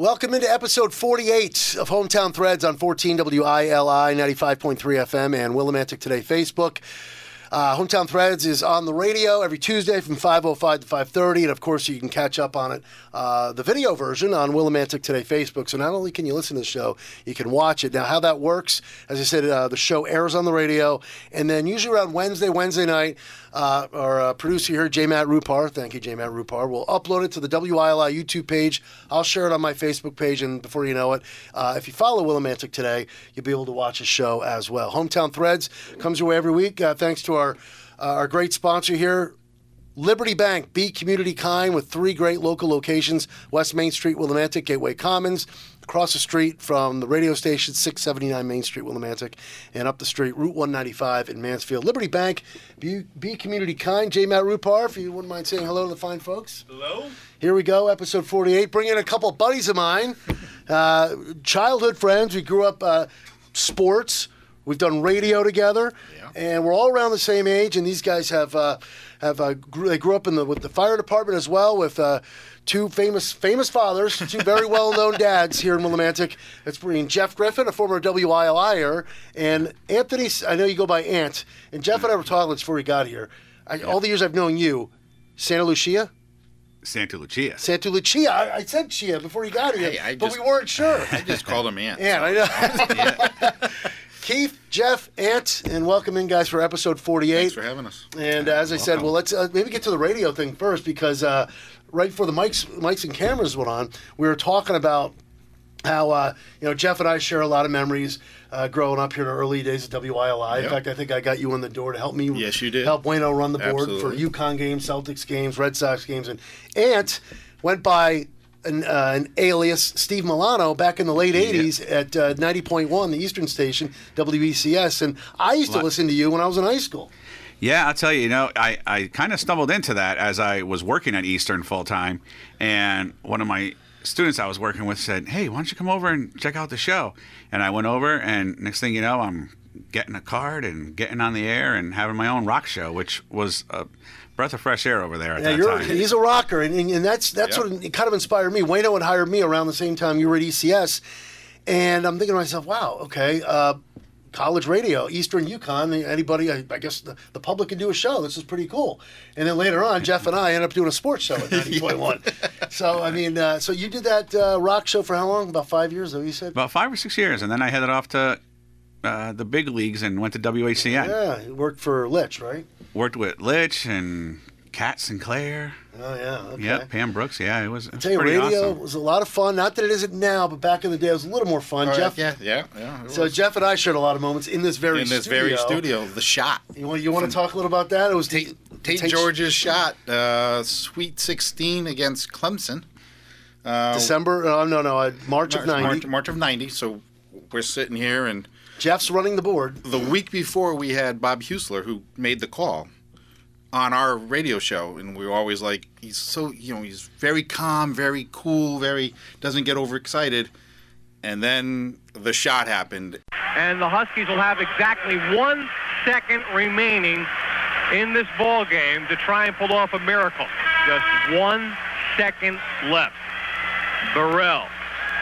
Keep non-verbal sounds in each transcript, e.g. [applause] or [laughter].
Welcome into episode 48 of Hometown Threads on 14 WILI 95.3 FM and Willimantic Today Facebook. Uh, Hometown Threads is on the radio every Tuesday from 5.05 to 5.30, and of course you can catch up on it, uh, the video version on Willimantic Today Facebook. So not only can you listen to the show, you can watch it. Now how that works, as I said, uh, the show airs on the radio, and then usually around Wednesday, Wednesday night, uh, our uh, producer here, J. Matt Rupar, thank you, J. Matt Rupar, will upload it to the WILI YouTube page. I'll share it on my Facebook page, and before you know it, uh, if you follow Willimantic today, you'll be able to watch the show as well. Hometown Threads comes your way every week, thanks to our uh, our great sponsor here, Liberty Bank, be community kind with three great local locations West Main Street, Willimantic, Gateway Commons, across the street from the radio station, 679 Main Street, Willimantic, and up the street, Route 195 in Mansfield. Liberty Bank, be, be community kind. J. Matt Rupar, if you wouldn't mind saying hello to the fine folks. Hello? Here we go, episode 48. Bring in a couple buddies of mine, uh, childhood friends. We grew up uh, sports. We've done radio together, Yeah. and we're all around the same age. And these guys have uh, have uh, grew, they grew up in the with the fire department as well, with uh, two famous famous fathers, two very [laughs] well known dads here in Willimantic. It's bringing Jeff Griffin, a former WILIer, and Anthony. I know you go by Ant, and Jeff and I were talking before we got here. I, All the years I've known you, Santa Lucia. Santa Lucia. Santa Lucia. I, I said Chia before you got here, Hey, I but just- we weren't sure. [laughs] I just called him Ant. [laughs] Yeah, I know. Keith, Jeff, Ant, and welcome in, guys, for episode 48. Thanks for having us. And uh, as I said, well, let's uh, maybe get to the radio thing first because uh, right before the mics, mics and cameras went on, we were talking about how uh, you know Jeff and I share a lot of memories uh, growing up here in the early days of WILI. In fact, I think I got you in the door to help me. Yes, you did. Help Wayno run the board Absolutely. for UConn games, Celtics games, Red Sox games, and Ant went by. An, uh, an alias, Steve Milano, back in the late '80s at uh, 90.1, the Eastern station, WECS, and I used to listen to you when I was in high school. Yeah, I'll tell you, you know, I, I kind of stumbled into that as I was working at Eastern full time. And one of my students I was working with said, Hey, why don't you come over and check out the show? And I went over, and next thing you know, I'm getting a card and getting on the air and having my own rock show, which was a breath of fresh air over there at Yeah, that you're, time. he's a rocker, and, and, and that's that's Yep. what kind of inspired me. Wayno had hired me around the same time you were at ECS, and I'm thinking to myself, wow, okay, uh, college radio, Eastern UConn. Anybody, I, I guess the, the public can do a show. This is pretty cool. And then later on, Jeff and I ended up doing a sports show at [laughs] 90.1. So I mean, uh, so you did that uh, rock show for how long? About five years, though you said. About five or six years. And then I headed off to uh, the big leagues and went to WHCN. Yeah, you worked for Litch, right? Worked with Litch and Kat Sinclair. Oh yeah. Okay. Yep, Pam Brooks. Yeah, it was, it was Tell you, radio awesome. was a lot of fun. Not that it isn't now, but back in the day, it was a little more fun. All right, Jeff, Yeah, yeah, yeah. So was. Jeff and I shared a lot of moments in this very in this studio. very studio, the shot. You want you want to talk a little about that? It was Tate, Tate Tate- George's shot, uh, Sweet 16 against Clemson. Uh, December. Oh no no, uh, March of '90. March, March of 90. So we're sitting here, and Jeff's running the board. the week before we had Bob Heussler, who made the call on our radio show, and we were always like, he's so, you know, he's very calm, very cool, very, doesn't get overexcited. And then the shot happened, and the Huskies will have exactly one second remaining in this ball game to try and pull off a miracle. Just one second left. Burrell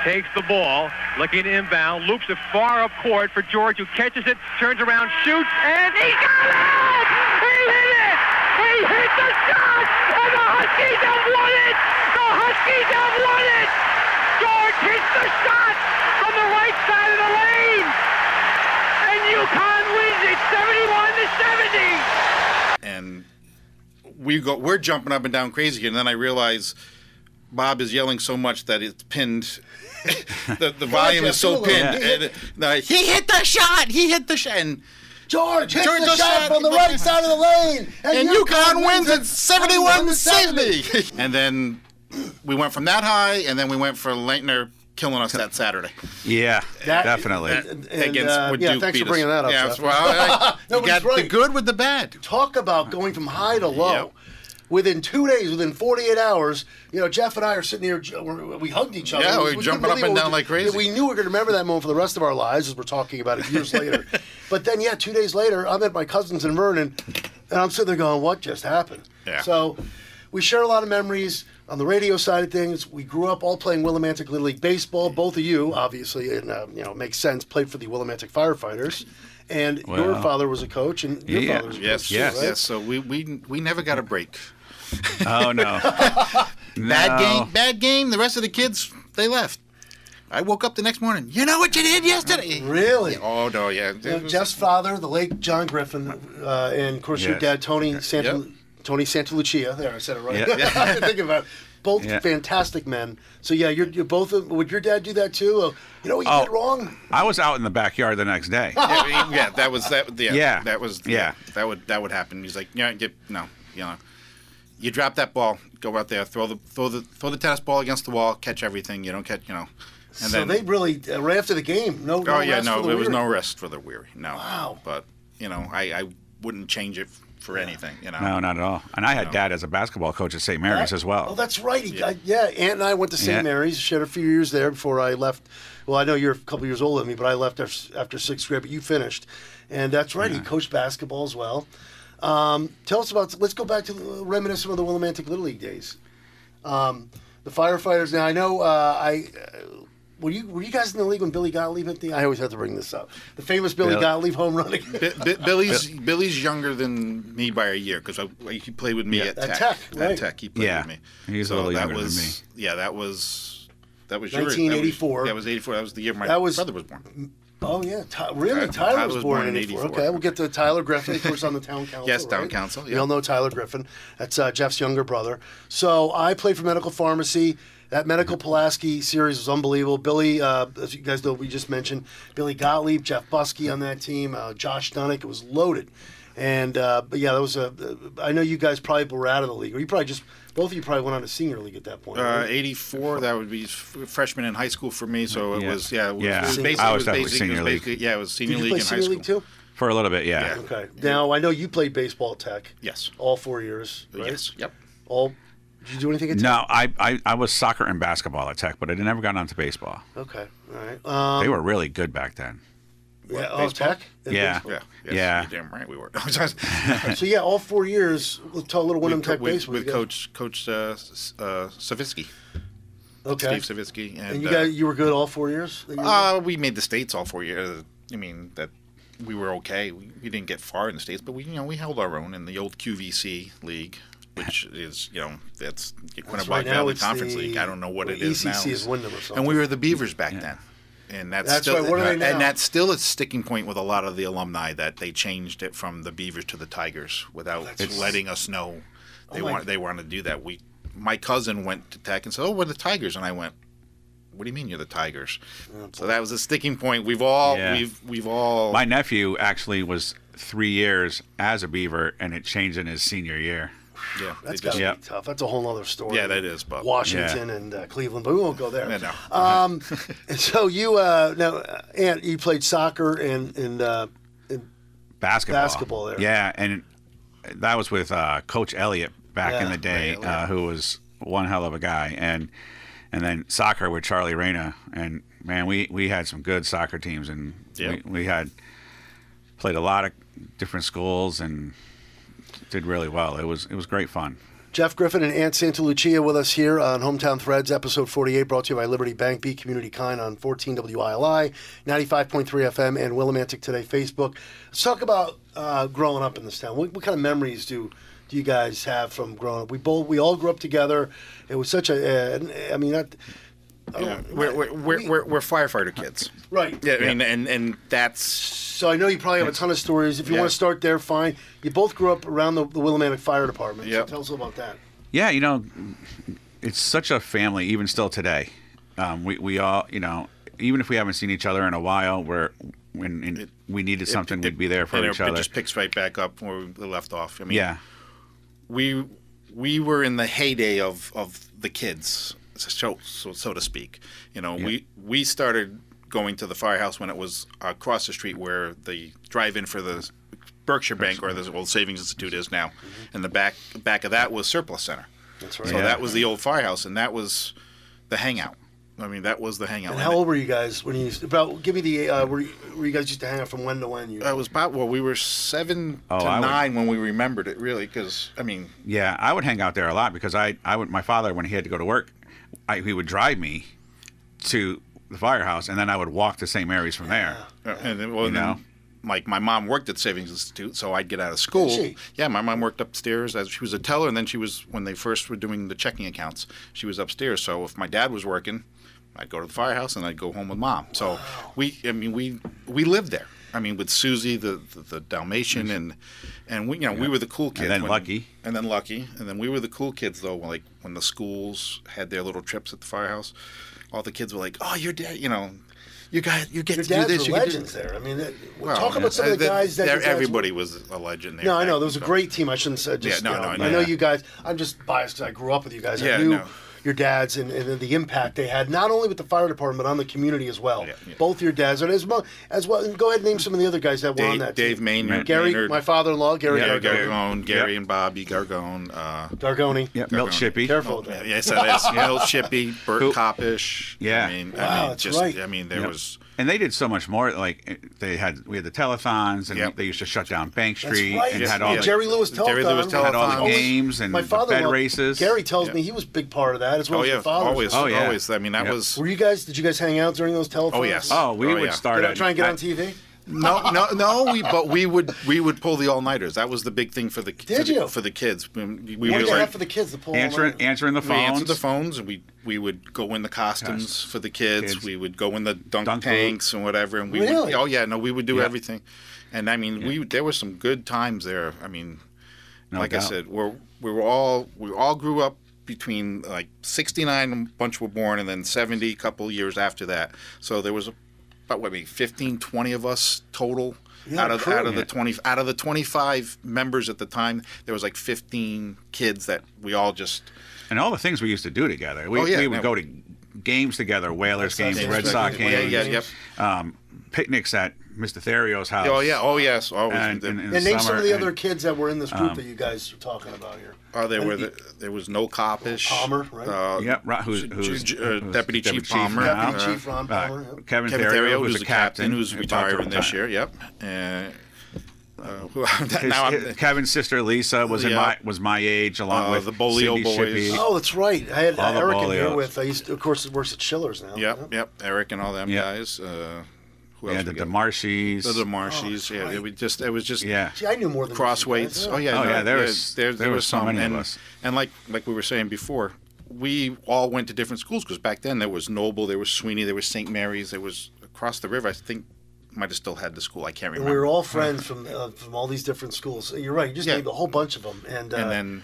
takes the ball, looking inbound, loops it far up court for George, who catches it, turns around, shoots, and he got it! He hit it! He hit the shot, and the Huskies have won it! The Huskies have won it! George hits the shot from the right side of the lane, and UConn wins it 71 to 70. and we go, we're jumping up and down crazy. And then I realize Bob is yelling so much that it's pinned. [laughs] the the volume is so do a little. pinned. Yeah. And, uh, he hit the shot. He hit the shot. And, George hits George the the shot shot. from the right side of the lane, and UConn wins it 71 to 70. [laughs] and then we went from that high, and then we went for Laettner killing us that Saturday. Yeah, That- definitely. and- and, against uh, what yeah, thanks for bringing us. that up. Yeah, Seth. well, I, [laughs] No, you got right. the good with the bad. Talk about going from high to low. Yep. Within two days, within 48 hours, you know, Jeff and I are sitting here, we hugged each other. Yeah, we were jumping up and down we- like crazy. We knew we were going to remember that moment for the rest of our lives as we're talking about it years [laughs] later. But then, yeah, two days later, I'm at my cousin's in Vernon, and I'm sitting there going, what just happened? Yeah. So we share a lot of memories on the radio side of things. We grew up all playing Willimantic Little League baseball. Both of you, obviously, and uh, you know, makes sense. Played for the Willimantic Firefighters, and your father was a coach, and your yeah. father was a Yes, coach. yes, too, right? yes. So we, we we never got a break. [laughs] Oh no. [laughs] Bad game, bad game. The rest of the kids they left. I woke up the next morning. You know what you did yesterday? Really? Oh no, yeah. You know, Jeff's father, the late John Griffin, uh, and of course your dad, Tony Santa, Yep. Tony Santalucia. There, I said it right. Yeah. [laughs] I didn't think about it. Both Yeah. fantastic men. So yeah, you're, you're both. Would your dad do that too? Uh, you know what you Oh. did wrong? I was out in the backyard the next day. yeah, yeah, that was that. Yeah, Yeah. that was Yeah. That would that would happen. He's like, yeah, get, no, you know, you drop that ball, go out there, throw the throw the throw the tennis ball against the wall, catch everything. You don't catch, you know. And so they really uh, right after the game. No. no oh yeah, rest no, for the there was no rest for the weary. No. Wow. But you know, I I wouldn't change it for anything. You know. No, not at all. And I had dad as a basketball coach at St. Mary's as well. Oh, that's right. He, Yeah. I, yeah, Ant and I went to St. Yeah. Mary's. Shared a few years there before I left. Well, I know you're a couple years older than me, but I left after, after sixth grade. But you finished, and that's right. He coached basketball as well. Um, tell us about. Let's go back to the- reminisce some of the Willimantic Little League days. Um, the firefighters. Now I know. Uh, I uh, were you were you guys in the league when Billy Gottlieb hit the? I always have to bring this up. The famous Billy Bill- Gottlieb home run. again. Bi- Bi- Billy's [laughs] Billy's younger than me by a year because he played with me Yeah. at At Tech. Tech, right. At Tech, he played Yeah. with me. He's a little that younger than was, Yeah, that was that was your- that was- 1984. That was eighty four. That was the year my That was- brother was born. Oh yeah, Ty- really? Tyler- Tyler, Tyler was was born, born in in '84. 84. Okay, we'll get to Tyler Griffin, of course, on the town [laughs] council. Yes, town right? council, We all know Tyler Griffin. That's uh, Jeff's younger brother. So I played for medical pharmacy. That medical Pulaski series was unbelievable. Billy, uh, as you guys know, we just mentioned Billy Gottlieb, Jeff Buskey on that team, uh, Josh Dunnick. It was loaded. And uh, but yeah, that was a. I know you guys probably were out of the league, or you probably just both of you probably went on to senior league at that point. Uh, 84, that would be f- freshman in high school for me. So it Yeah. was, yeah, it was, Yeah. it was Senior- basically, I it was was definitely basically, it was senior league. yeah, it was Did senior you league play in high senior school. league too? For a little bit, yeah. Yeah. Okay. Now I know you played baseball at Tech. Yes. All four years. Right? Yes. Yep. All. Did you do anything at Tech? No, I, I, I was soccer and basketball at Tech, but I never got onto baseball. Okay. All right. Um, They were really good back then. yeah, oh. Tech? In Yeah. baseball? Yeah. Yes, Yeah. You're damn right we were. [laughs] [laughs] So yeah, all four years. We'll talk a little Windham with, Tech with, baseball. with You guys- Coach Coach uh, S- uh, Savitsky, Okay. Steve Savitsky, and, And you uh, guys, you were good all four years. that you were Uh, we made the states all four years. I mean that we were okay. We, we didn't get far in the states, but we you know we held our own in the old QVC league, which is you know that's Quinnipiac right, now Valley it's Conference the- League. I don't know what well, it is ECC now. is Windham or something. And we were the Beavers back then. And that's, That's still, right. What are they now? and that's still a sticking point with a lot of the alumni that they changed it from the Beavers to the Tigers without That's- letting us know oh they Oh my- want they wanted to do that. We, my cousin went to Tech and said, "Oh, we're the Tigers," and I went, "What do you mean you're the Tigers?" so that was a sticking point. We've all Yeah. we've we've all My nephew actually was three years as a Beaver, and it changed in his senior year. Yeah That's they got to just- Yeah. be tough. That's a whole other story. Yeah, that is, but- Washington and uh, Cleveland, but we won't go there. Yeah, no. [laughs] Um, and so you uh, now, uh, you played soccer and and uh, Basketball. Basketball there. Yeah, and that was with uh, Coach Elliott back Yeah, in the day, Ray uh, who was one hell of a guy, and and then soccer with Charlie Reyna, and man, we we had some good soccer teams, and Yep. we, we had played a lot of different schools and did really well. It was it was great fun. Jeff Griffin and Ant Santa Lucia with us here on Hometown Threads, episode 48, brought to you by Liberty Bank, B Community Kind on 14 WILI, 95.3 FM, and Willimantic Today Facebook. Let's talk about uh, growing up in this town. What, what kind of memories do do you guys have from growing up? We both we all grew up together. It was such a, I mean, not, I Yeah, we're, we're, we're, we're, we're firefighter kids. right. Yeah, I mean, and and that's So I know you probably have a ton of stories. If you Yeah. want to start there, fine. You both grew up around the, the Willimantic Fire Department. Yep. So tell us about that. Yeah, you know, it's such a family, even still today. Um, we we all, you know, even if we haven't seen each other in a while, we're when and we needed something, it- we'd be there for and each it, other. It just picks right back up where we left off. I mean, yeah, we we were in the heyday of of the kids, so so, so to speak. You know, we we started going to the firehouse when it was across the street where the drive-in for the Berkshire Bank or the old Savings Institute is now, and the back back of that was Surplus Center. That's right. So Yeah. that was the old firehouse, and that was the hangout. I mean, that was the hangout. And how old were you guys when you used about? Give me the. Uh, were, you, were you guys used to hang out from when to when? You. It was about well, we were seven Oh, to I would- nine when we remembered it, really, because I mean, Yeah, I would hang out there a lot because I, I would my father when he had to go to work, I, he would drive me to the firehouse and then I would walk to St. Mary's from there. and then, well, You then, know? like my mom worked at Savings Institute, so I'd get out of school. She? Yeah, my mom worked upstairs as she was a teller, and then she was when they first were doing the checking accounts, she was upstairs. So if my dad was working, I'd go to the firehouse and I'd go home with mom. So we, I mean, we we lived there. I mean, with Susie, the the, the Dalmatian, and and we, you know, we were the cool kids. And then when- Lucky. and then Lucky, and then we were the cool kids though. Like when the schools had their little trips at the firehouse, all the kids were like, "Oh, your dad, you know, you got you get Your to do this." were you get to do legends there. I mean, that, well, talk about some uh, of the guys that. there- your dads were- everybody was a legend there. No, I know back there was a great team. I shouldn't say just. Yeah, no, you know, no, I know yeah. you guys. I'm just biased because I grew up with you guys. I Yeah, knew no. Your dads and, and the impact they had not only with the fire department but on the community as well. Yeah, yeah. Both your dads and as well as well. And go ahead and name some of the other guys that were on Dave, that. Dave team. Maynard, Gary, Maynard, my father-in-law, Gary Yeah, Gary Gargone. Gargone, Gary Yep. and Bobby Gargone. Uh, Dargoni. Yeah, Milt Gargone. Shippey. Careful with yes, it is. Milt Shippey, Bert Who- Kopish. Yeah. I mean, Wow, I mean, that's just, right. I mean, there Yep. was. And they did so much more. Like eh, they had, we had the telethons, and Yep. they used to shut down Bank That's Street right. and had all yeah. the, Jerry Lewis telethon. Jerry Lewis telethon. had all the games and my the father bed races. Gary tells Yeah. me he was a big part of that as well Oh as yeah, your father. always, Oh, yeah. always. I mean, that Yep. was. Were you guys? Did you guys hang out during those oh, telethons? Oh, yes. Oh, we Oh, would yeah. start Did I try and get at- on TV? No, no, no. We but we would we would pull the all nighters. That was the big thing for the for Did the, for the kids. We, we were did like for the kids to pull? all answering answering the we phones. answered the phones and we we would go in the costumes Costumes. for the kids. Kids. We would go in the dunk, Dunk tanks and whatever. And we Really? would, oh yeah, no, we would do Yeah. everything. And I mean, we there were some good times there. I mean, No like I said, we're we were all we all grew up between like 69 a bunch were born and then 70 a couple years after that so there was about what maybe 15 20 of us total Yeah, out of crew. out of the 20 out of the 25 members at the time there was like 15 kids that we all just and all the things we used to do together. We, Oh, yeah, we would no. go to games together, Whalers games, games, Red Sox yeah, games, yeah, yep. um, picnics at Mr. Therio's house. oh yeah oh yes always And- the- and- and And name some summer of the and- other kids that were in this group Um, that you guys are talking about here. oh there were the, there was no copish Palmer, right? uh, Yep, right, who's, Ju- who's, Ju- uh, who's Deputy Chief Palmer, now. Deputy Chief Ron Uh, Palmer. yeah. Kevin, Kevin Therio, Therio, who's who's the the captain, who's about to retiring this retire. year. Yep. And uh, who, [laughs] His- now I'm, his- Kevin's sister Lisa was in Yeah. my was my age, along Uh, with the Bolio Cindy boys. Shippey. Oh, that's right. I had All the Eric in here Bolios. with. I used, to, of course, it works at Schiller's now. Yep, yep. Eric and all them Yeah. guys. Uh, who yeah, else? the we got? Demarshis. The Demarshis. Oh, yeah, right. it was just it was just yeah, See, I knew more than these crossweights. Oh yeah, Oh, no, yeah, there was- there, there was was so some, many of and, us. and like like we were saying before, we all went to different schools because back then there was Noble, there was Sweeney, there was St. Mary's, there was across the river. I think might have still had the school. I can't And remember. we were all [laughs] friends from uh, from all these different schools. You're right. You just Yeah. named a whole bunch of them, and, uh, and then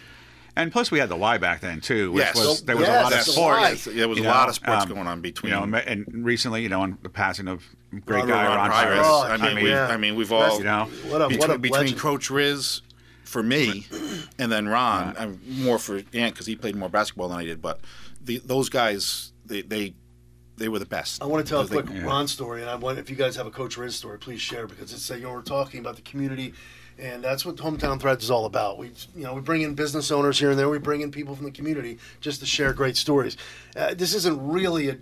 and plus we had the Y back then too, which Yes. was there was Yes, a lot of the sports. Y. Yes, there was you a lot of sports um, going on between. You know, and recently, you know, on the passing of great Ron- guy Ron Ron Pirates. Pirates. Oh, I I mean, we, yeah. I mean, we've all You know, what a between, what a between. Coach Riz for me, and then Ron, I'm more for Ant because he played more basketball than I did. But the, those guys, they, they they were the best. I want to tell a They- quick Yeah. Ron story, and I want if you guys have a Coach Riz story, please share because it's uh, you know we're talking about the community, and that's what Hometown Threads is all about. We you know we bring in business owners here and there, we bring in people from the community just to share great stories. Uh, this isn't really a,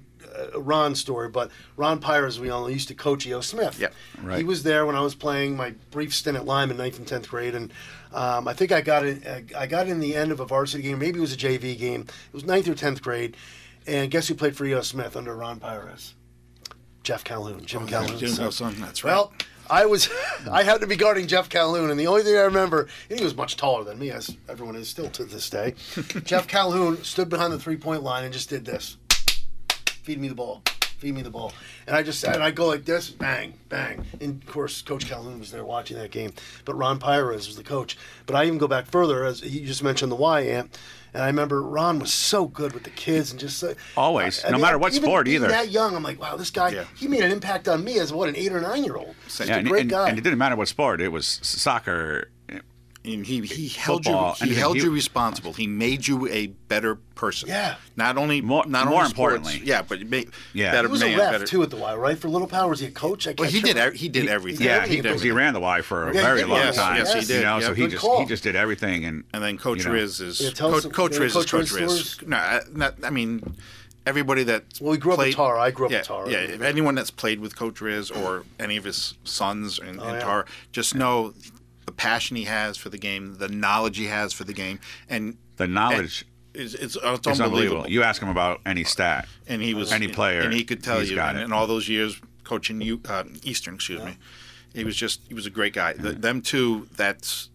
a Ron story, but Ron Pyres, we all used to coach E.O. Smith. Yep. Right. He was there when I was playing my brief stint at Lyme in ninth and tenth grade, and um, I think I got in. I got in the end of a varsity game. Maybe it was a JV game. It was ninth or tenth grade, and guess who played for E.O. Smith under Ron Pyres? Jeff Calhoun, Jim Calhoun. Jim Calhoun, that's right. Well, I was, [laughs] I had to be guarding Jeff Calhoun, and the only thing I remember, he was much taller than me, as everyone is still to this day. [laughs] Jeff Calhoun stood behind the three-point line and just did this: feed me the ball, feed me the ball, and I just and I go like this, bang, bang. And of course, Coach Calhoun was there watching that game, but Ron Pires was the coach. But I even go back further, as you just mentioned the Y amp. And I remember Ron was so good with the kids and just so, Always, I no mean, matter what even sport either. That young, I'm like, wow, this guy, Yeah. he made an impact on me as what an eight or nine year old. Yeah, a and, great and- guy. and it didn't matter what sport; it was soccer. And he he held you he and held you responsible. He made you a better person. Yeah. Not only More- not more only sports, importantly. yeah, but made Yeah. better he was man, a ref better. too at the Y, right? For Little Power, was he a coach? I Well, can't he did. He did everything. Yeah, he, did because he ran the Y for a Yeah, very long Yes, time. yes, he You did. know, Yeah, so he just call. he just did everything, and And then Coach you know. Riz is Yeah, tell us Coach, some- Coach Riz Coach is Coach Riz Riz. No, I- not, I mean, everybody that Well, we grew up with Tara. I grew up yeah, with Tara. Yeah, if anyone that's played with Coach Riz or any of his sons and, Oh, and yeah. Tara, just know the passion he has for the game, the knowledge he has for the game, and The knowledge it's, it's, it's is unbelievable. unbelievable. You ask him about any stat. and he was Any player, and he could tell he's you. got And it. in all those years coaching you, uh, Eastern, excuse me, he was just he was a great guy. The, them two, that's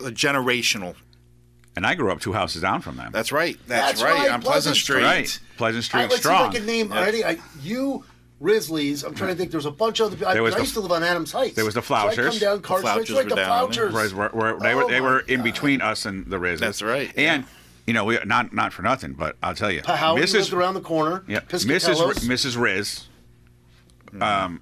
a generational. And I grew up two houses down from them. That's right. That's, That's right. right, On Pleasant Pleasant Street. right. Pleasant I, Street let's see strong. if I can name already. I, you, Risley's. I'm trying to think. There's a bunch of other people. I, There was I the- used to live on Adams Heights. there was the So I'd come down Carter Street, Flouchers right, were the down there. Flouchers. Whereas we're, we're, they were Oh they my were in between us and the Riz. That's right, And you know, we not not for nothing, but I'll tell you, Pa Howard lived Mrs. around the corner. Yeah, Mrs. R- Mrs. Riz. Um,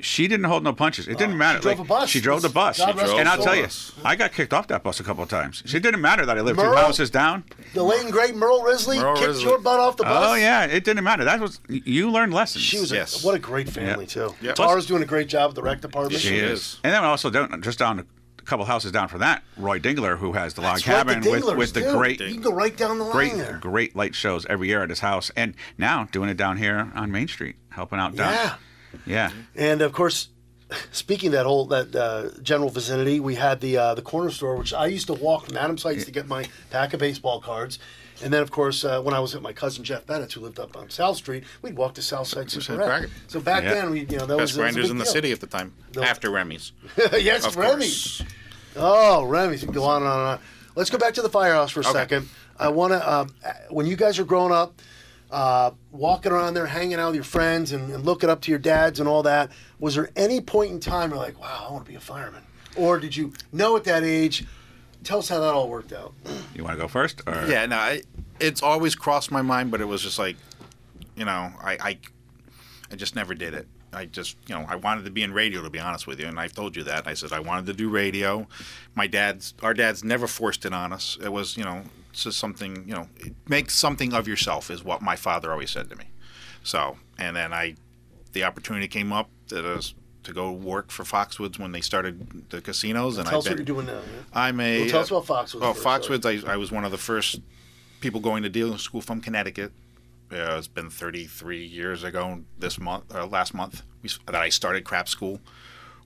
she didn't hold no punches. It didn't oh, matter. Oh, drove like, a bus. She drove the bus. God rest and I'll tell you. I got kicked off that bus a couple of times. It didn't matter that I lived two Merle? houses down. The late and great Merle Risley Merle kicked Risley. your butt off the bus. Oh yeah, it didn't matter. That was you learned lessons. She was a, Yes. what a great family Yeah. too. Yeah. Tara's doing a great job at the rec department. She She is. is. And then also down just down a couple houses down from that, Roy Dingler, who has the log That's right, cabin the with, with the too. great You can go right down the line great there. great light shows every year at his house, and now doing it down here on Main Street, helping out down. Yeah. Yeah. And of course, speaking of that whole that uh, general vicinity, we had the uh, the corner store, which I used to walk from Adams Heights to get my pack of baseball cards. And then, of course, uh, when I was with my cousin Jeff Bennett, who lived up on South Street, we'd walk to Southside Super Said bracket. So back Yeah. then, we you know that was, Best that was a grinders big in the city at the time. No. After Remy's. [laughs] yes, Of Remy. course. Oh, Remy's. you can go on and on and on. Let's go back to the firehouse for a Okay. second. I want to, um, when you guys are growing up, uh, walking around there, hanging out with your friends, and, and looking up to your dads and all that, was there any point in time you're like, wow, I want to be a fireman? Or did you know at that age? Tell us how that all worked out. You want to go first? Or? Yeah, no, I, it's always crossed my mind, but it was just like, you know, I, I, I just never did it. I just, you know, I wanted to be in radio, to be honest with you, and I've told you that. I said I wanted to do radio. My dad's, our dad's never forced it on us. It was, you know, it's just something, you know, make something of yourself is what my father always said to me. So, and then I, the opportunity came up to, to go work for Foxwoods when they started the casinos, and Tell I've us what been. you're doing now. yeah? I'm a. Well, tell us about Foxwoods Oh, first. Foxwoods. I, I was one of the first people going to dealing school from Connecticut. Uh, it's been 33 years ago this month, uh, last month, we, that I started crap school.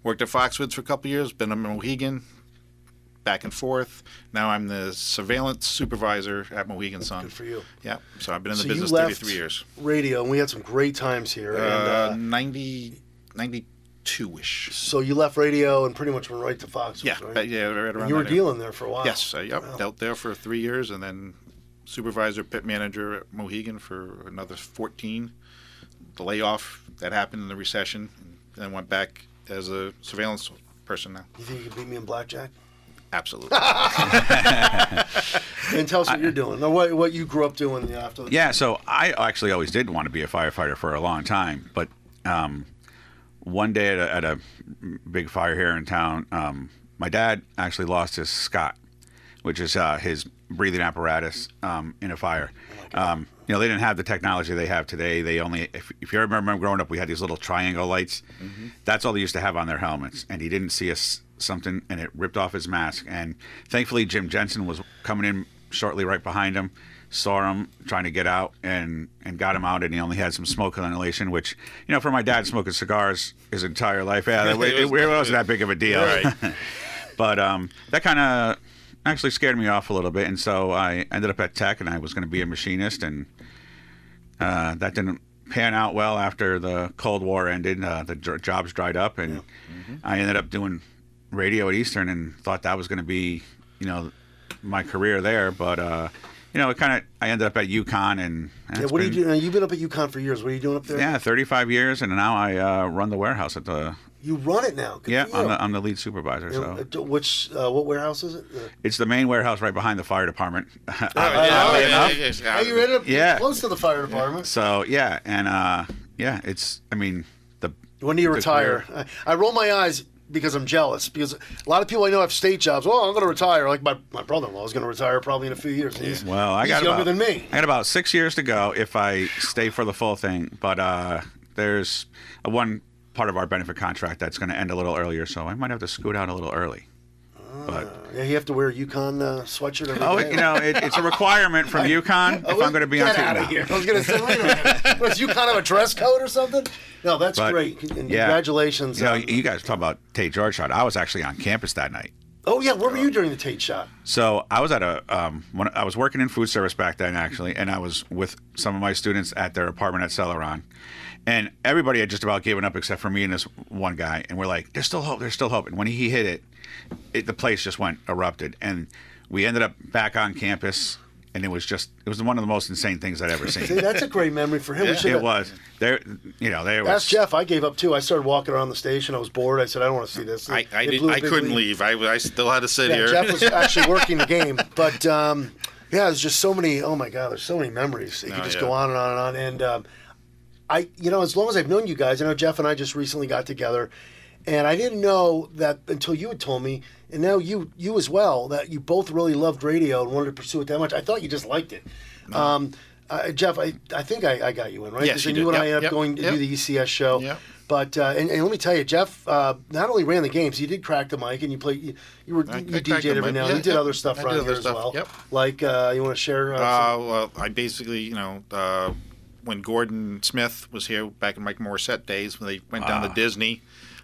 Worked at Foxwoods for a couple years. Been in Mohegan, back and forth. Now I'm the surveillance supervisor at Mohegan Sun. Good for you. Yeah. So I've been in the So business you left 33 years. radio, and we had some great times here. and, Uh, uh, 90, 92-ish. so you left radio and pretty much went right to Fox. Yeah. right? Yeah. Right around And you were area. dealing there for a while. Yes, I yep, Wow. dealt there for three years, and then supervisor, pit manager at Mohegan for another 14. The layoff that happened in the recession, and then went back as a surveillance person now. You think you could beat me in blackjack? Absolutely. [laughs] And tell us what you're doing, or what, what you grew up doing after. The, Yeah, so I actually always did want to be a firefighter for a long time, but um, one day at a, at a big fire here in town, um, my dad actually lost his Scott, which is uh, his breathing apparatus um, in a fire. Um, you know, they didn't have the technology they have today. They only, if, if you remember growing up, we had these little triangle lights. That's all they used to have on their helmets. And he didn't see us something, and it ripped off his mask. And thankfully, Jim Jensen was coming in shortly right behind him, saw him trying to get out, and and got him out. And he only had some smoke inhalation, which you know, for my dad smoking cigars his entire life, yeah, [laughs] it, it, it wasn't that big of a deal. Right. [laughs] but um, that kind of actually scared me off a little bit, and so I ended up at Tech, and I was going to be a machinist, and uh, that didn't pan out well after the Cold War ended. Uh, the j- jobs dried up, and I ended up doing radio at Eastern, and thought that was going to be, you know, my career there. But uh, you know, it kind of I ended up at UConn, and Yeah, what are you been- doing? You've been up at UConn for years. What are you doing up there? Yeah, 35 years, and now I uh, run the warehouse at the. You run it now. Good Yeah, I'm the, I'm the lead supervisor. And, So uh, which uh, what warehouse is it? Uh, it's the main warehouse right behind the fire department. [laughs] Oh, yeah, Oddly yeah, enough. yeah, yeah. you're in it. Yeah. Close to the fire department. So yeah, and uh, yeah, it's. I mean, the When do you retire? career- I, I roll my eyes because I'm jealous. Because a lot of people I know have state jobs. Well, I'm going to retire. Like my, my brother-in-law is going to retire probably in a few years. He's, Well, I he's got younger about, than me. I got about six years to go if I stay for the full thing. But uh, there's a one part of our benefit contract that's going to end a little earlier, so I might have to scoot out a little early. But Yeah, you have to wear a UConn uh, sweatshirt every Oh, day. you know, it, it's a requirement from [laughs] UConn if I'm going to be on Get out of here. I was going to say, wait a minute. [laughs] Was UConn have a dress code or something? No, that's But, great. And yeah. Congratulations. You know, on- you guys talk about Tate George shot. I was actually on campus that night. oh, yeah. Where were you during the Tate shot? So I was at a um, when I was working in food service back then actually, and I was with some of my students at their apartment at Celeron, and everybody had just about given up except for me and this one guy, and we're like, "There's still hope. There's still hope." And when he hit it, it the place just went erupted, and we ended up back on campus, and it was just it was one of the most insane things I'd ever See, seen. that's a great memory for him. We should it was there, you know, there was. Ask Jeff. I gave up too. I started walking around the station. I was bored. I said, I don't want to see this. I, I, did, blew a I big couldn't leave. I, I still had to sit Yeah, here. Jeff was [laughs] actually working the game, but um, yeah, there's just so many. Oh my God, there's so many memories. You Oh, could just yeah. go on and on and on. And um, I, you know, as long as I've known you guys, I know Jeff and I just recently got together, and I didn't know that until you had told me, and now you, you as well, that you both really loved radio and wanted to pursue it that much. I thought you just liked it. Um, uh, Jeff, I, I think I, I got you in right. Yes, you did. you and I Yep, ended up yep, going to yep. do the ECS show. Yep. But uh, and, and let me tell you, Jeff uh, not only ran the games, you did crack the mic and you played. You, you were I- you I DJ'd every now. Yeah, you did yep. other stuff I around here other as stuff, well. yep. Like uh, you want to share? Uh, Uh, well, I basically, you know, uh, when Gordon Smith was here back in Mike Morissette days, when they went down to Disney,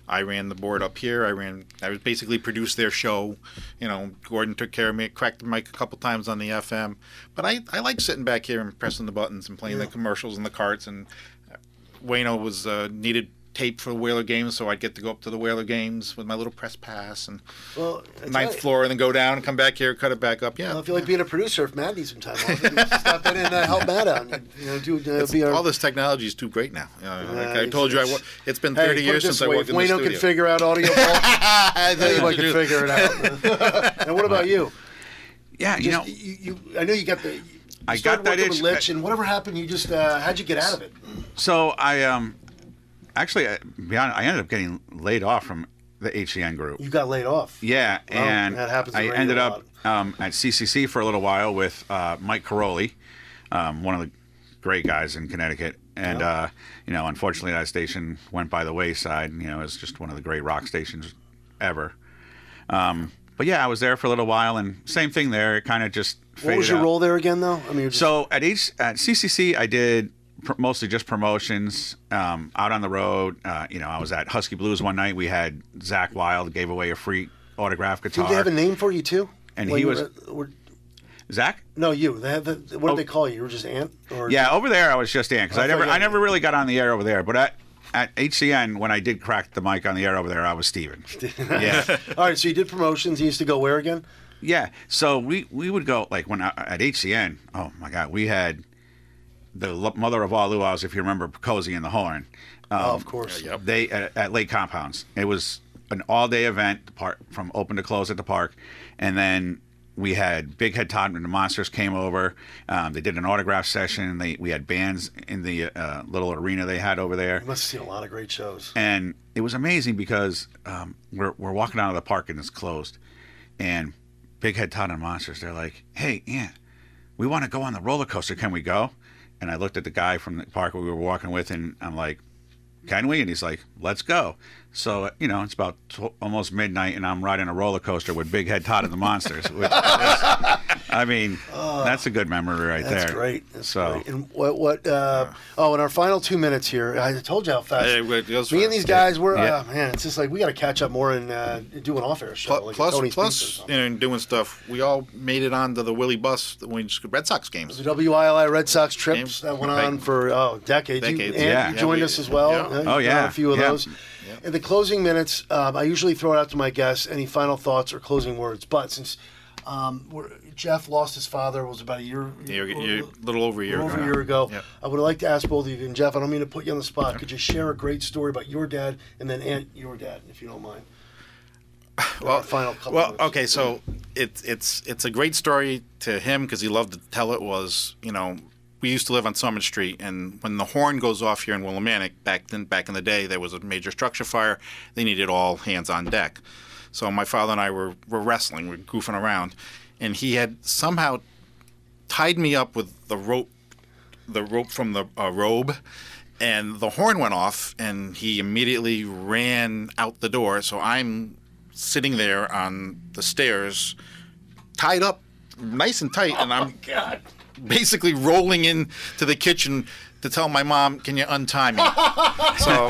I ran the board up here. I ran, I was basically produced their show. You know, Gordon took care of me, cracked the mic a couple times on the FM. But I, I like sitting back here and pressing the buttons and playing the commercials and the carts. And uh, Wayno was uh, needed tape for the Whaler games, so I'd get to go up to the Whaler games with my little press pass and well, ninth you, floor, and then go down and come back here, cut it back up. Yeah, well, if you like being a producer, if Matt needs some time off, stop in and uh, help Matt out. And, you know, do uh, be our, all this technology is too great now. You know, like Yeah, I told you, I, wa- it's been 30 put years it this since I way, walked if in the Wayno studio. can figure out audio, [laughs] vault, anybody can figure it out. [laughs] and what about you? yeah, you know, you, you, I know you got the. You I got that working with itch. Lich, and whatever happened, you just uh, how'd you get out of it? So I um actually I, I ended up getting laid off from the HCN group. You got laid off. Yeah, and that happens I ended up um, at CCC for a little while with uh, Mike Caroli, um, one of the great guys in Connecticut. And Yeah. uh, you know, unfortunately, that station went by the wayside. You know, it's just one of the great rock stations ever. Um, but yeah, I was there for a little while, and same thing there. It kind of just faded What was your out. role there again, though? I mean, just, So at H at CCC, I did mostly just promotions um, out on the road. Uh, you know, I was at Husky Blues one night. We had Zakk Wylde gave away a free autograph guitar. did they have a name for you too? And When he was- were- were- Zakk? no, you. They have the, what did Oh. they call you? You were just Ant. Or Yeah, over there I was just Ant because I I never I never really got on the air over there. But at at HCN when I did crack the mic on the air over there, I was Steven. [laughs] yeah. [laughs] All right. So you did promotions. You used to go where again? Yeah. So we we would go like when I, at HCN. Oh my God, we had the mother of all luau's, if you remember Cozy and the Horn. Um, oh, of course. Yep. They at, at Lake Compounce. It was an all day event, the park from open to close at the park, and then we had Big Head Todd and the Monsters came over. Um, they did an autograph session. They we had bands in the uh, little arena they had over there You must have seen a lot of great shows. and it was amazing because um, we're we're walking out of the park and it's closed, and Big Head Todd and Monsters they're like, "Hey, Ant, we want to go on the roller coaster. Can we go?" And I looked at the guy from the park we were walking with, and I'm like, "Can we?" And he's like, "Let's go." So you know, it's about tw- almost midnight, and I'm riding a roller coaster with Big Head Todd and the Monsters. Which is, I mean, that's a good memory right That's there. great. That's so great. And what? What? Uh, oh, in our final two minutes here, I told you how fast. Hey, it goes Me and these guys, we're Yeah. uh, man. It's just like we got to catch up more and uh, do an off-air show. Plus, like plus, Tony's Pizza or something. you know, doing stuff. We all made it onto the WILI bus when Red Sox games. The WILI Red Sox trips that went on for oh decades. You, Decades. and Yeah. you Yeah, joined we- us as well. yeah. Uh, Oh, yeah. a few of Yeah. those. In the closing minutes, um, I usually throw it out to my guests. Any final thoughts or closing words? But since um, we're, Jeff lost his father, it was about a year, Year, year, little over a year over ago. a year ago. Yep. I would like to ask both of you, and Jeff, I don't mean to put you on the spot. Could you share a great story about your dad and then Ant your dad, if you don't mind? [laughs] Well, final couple well, okay, so it's it's it's a great story to him because he loved to tell it. Was you know we used to live on Summit Street, and when the horn goes off here in Willimantic, back then back in the day, there was a major structure fire. They needed all hands on deck. So my father and I were were wrestling, we are goofing around, and he had somehow tied me up with the rope, the rope from the uh, robe, and the horn went off, and he immediately ran out the door. So I'm sitting there on the stairs, tied up, nice and tight, and I'm [laughs] basically rolling into the kitchen to tell my mom, "Can you untie me?" [laughs] so,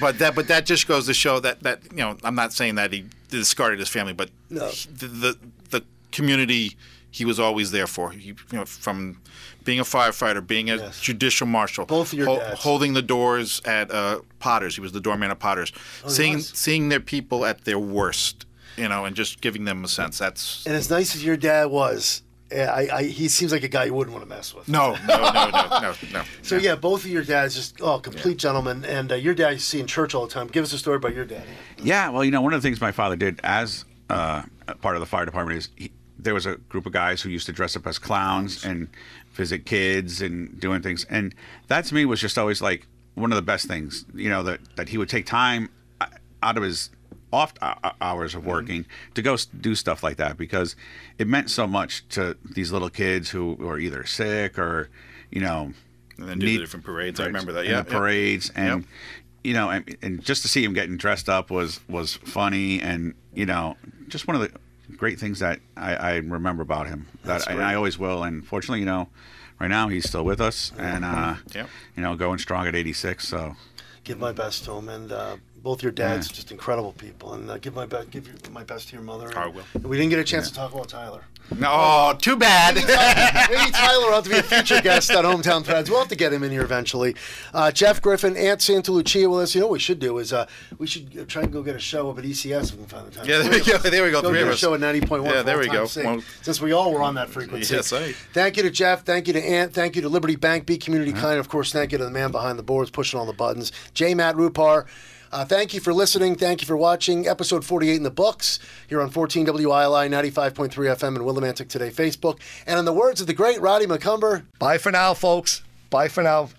but that but that just goes to show that that you know I'm not saying that he discarded his family, but No. he- the, the the community he was always there for. He, you know, from being a firefighter, being a Yes. judicial marshal, Both of your hol- dads. holding the doors at uh, Potter's. He was the doorman at Potter's, Oh, seeing was? seeing their people at their worst, you know, and just giving them a sense. That's And as nice as your dad was, eh, I, I, he seems like a guy you wouldn't want to mess with. no, no, no, no, no, no. [laughs] So yeah, both of your dads just oh, complete gentlemen. And uh, your dad you see in church all the time. Give us a story about your dad. Yeah, well, you know, one of the things my father did as uh, part of the fire department is he, there was a group of guys who used to dress up as clowns and visit kids and doing things, and that to me was just always like one of the best things. You know that that he would take time uh, out of his off uh, hours of working to go do stuff like that because it meant so much to these little kids who were either sick or you know And then do the different parades. I remember that, and yeah, the yeah. parades and Yep. you know and, and just to see him getting dressed up was was funny and you know just one of the great things that I, I remember about him That's that and great. I always will and fortunately you know right now he's still with us and uh Yep. you know going strong at 86 so Give my best to him. And uh, both your dads, are just incredible people. And uh, give my best, give your, my best to your mother. I will. We didn't get a chance to talk about Tyler. No, too bad. Maybe Tyler [laughs] will have to be a future guest on Hometown Threads. We'll have to get him in here eventually. Uh, Jeff Griffin, Ant Santa Lucia with us. You know what we should do is uh, we should try and go get a show up at ECS if we can find the time. Yeah, there we go. There we go. Go Three get of a us. show at 90.1. Yeah, there we go. Well- since we all were on that frequency. Yes, right. Thank you to Jeff. Thank you to Ant. Thank you to Liberty Bank, Be Community Kind. Of course, thank you to the man behind the boards pushing all the buttons, J. Matt Rupar. Uh, thank you for listening. Thank you for watching. Episode 48 in the books here on 14 WILI 95.3 FM and Willimantic Today Facebook. And in the words of the great Roddy McCumber, Bye for now, folks. Bye for now.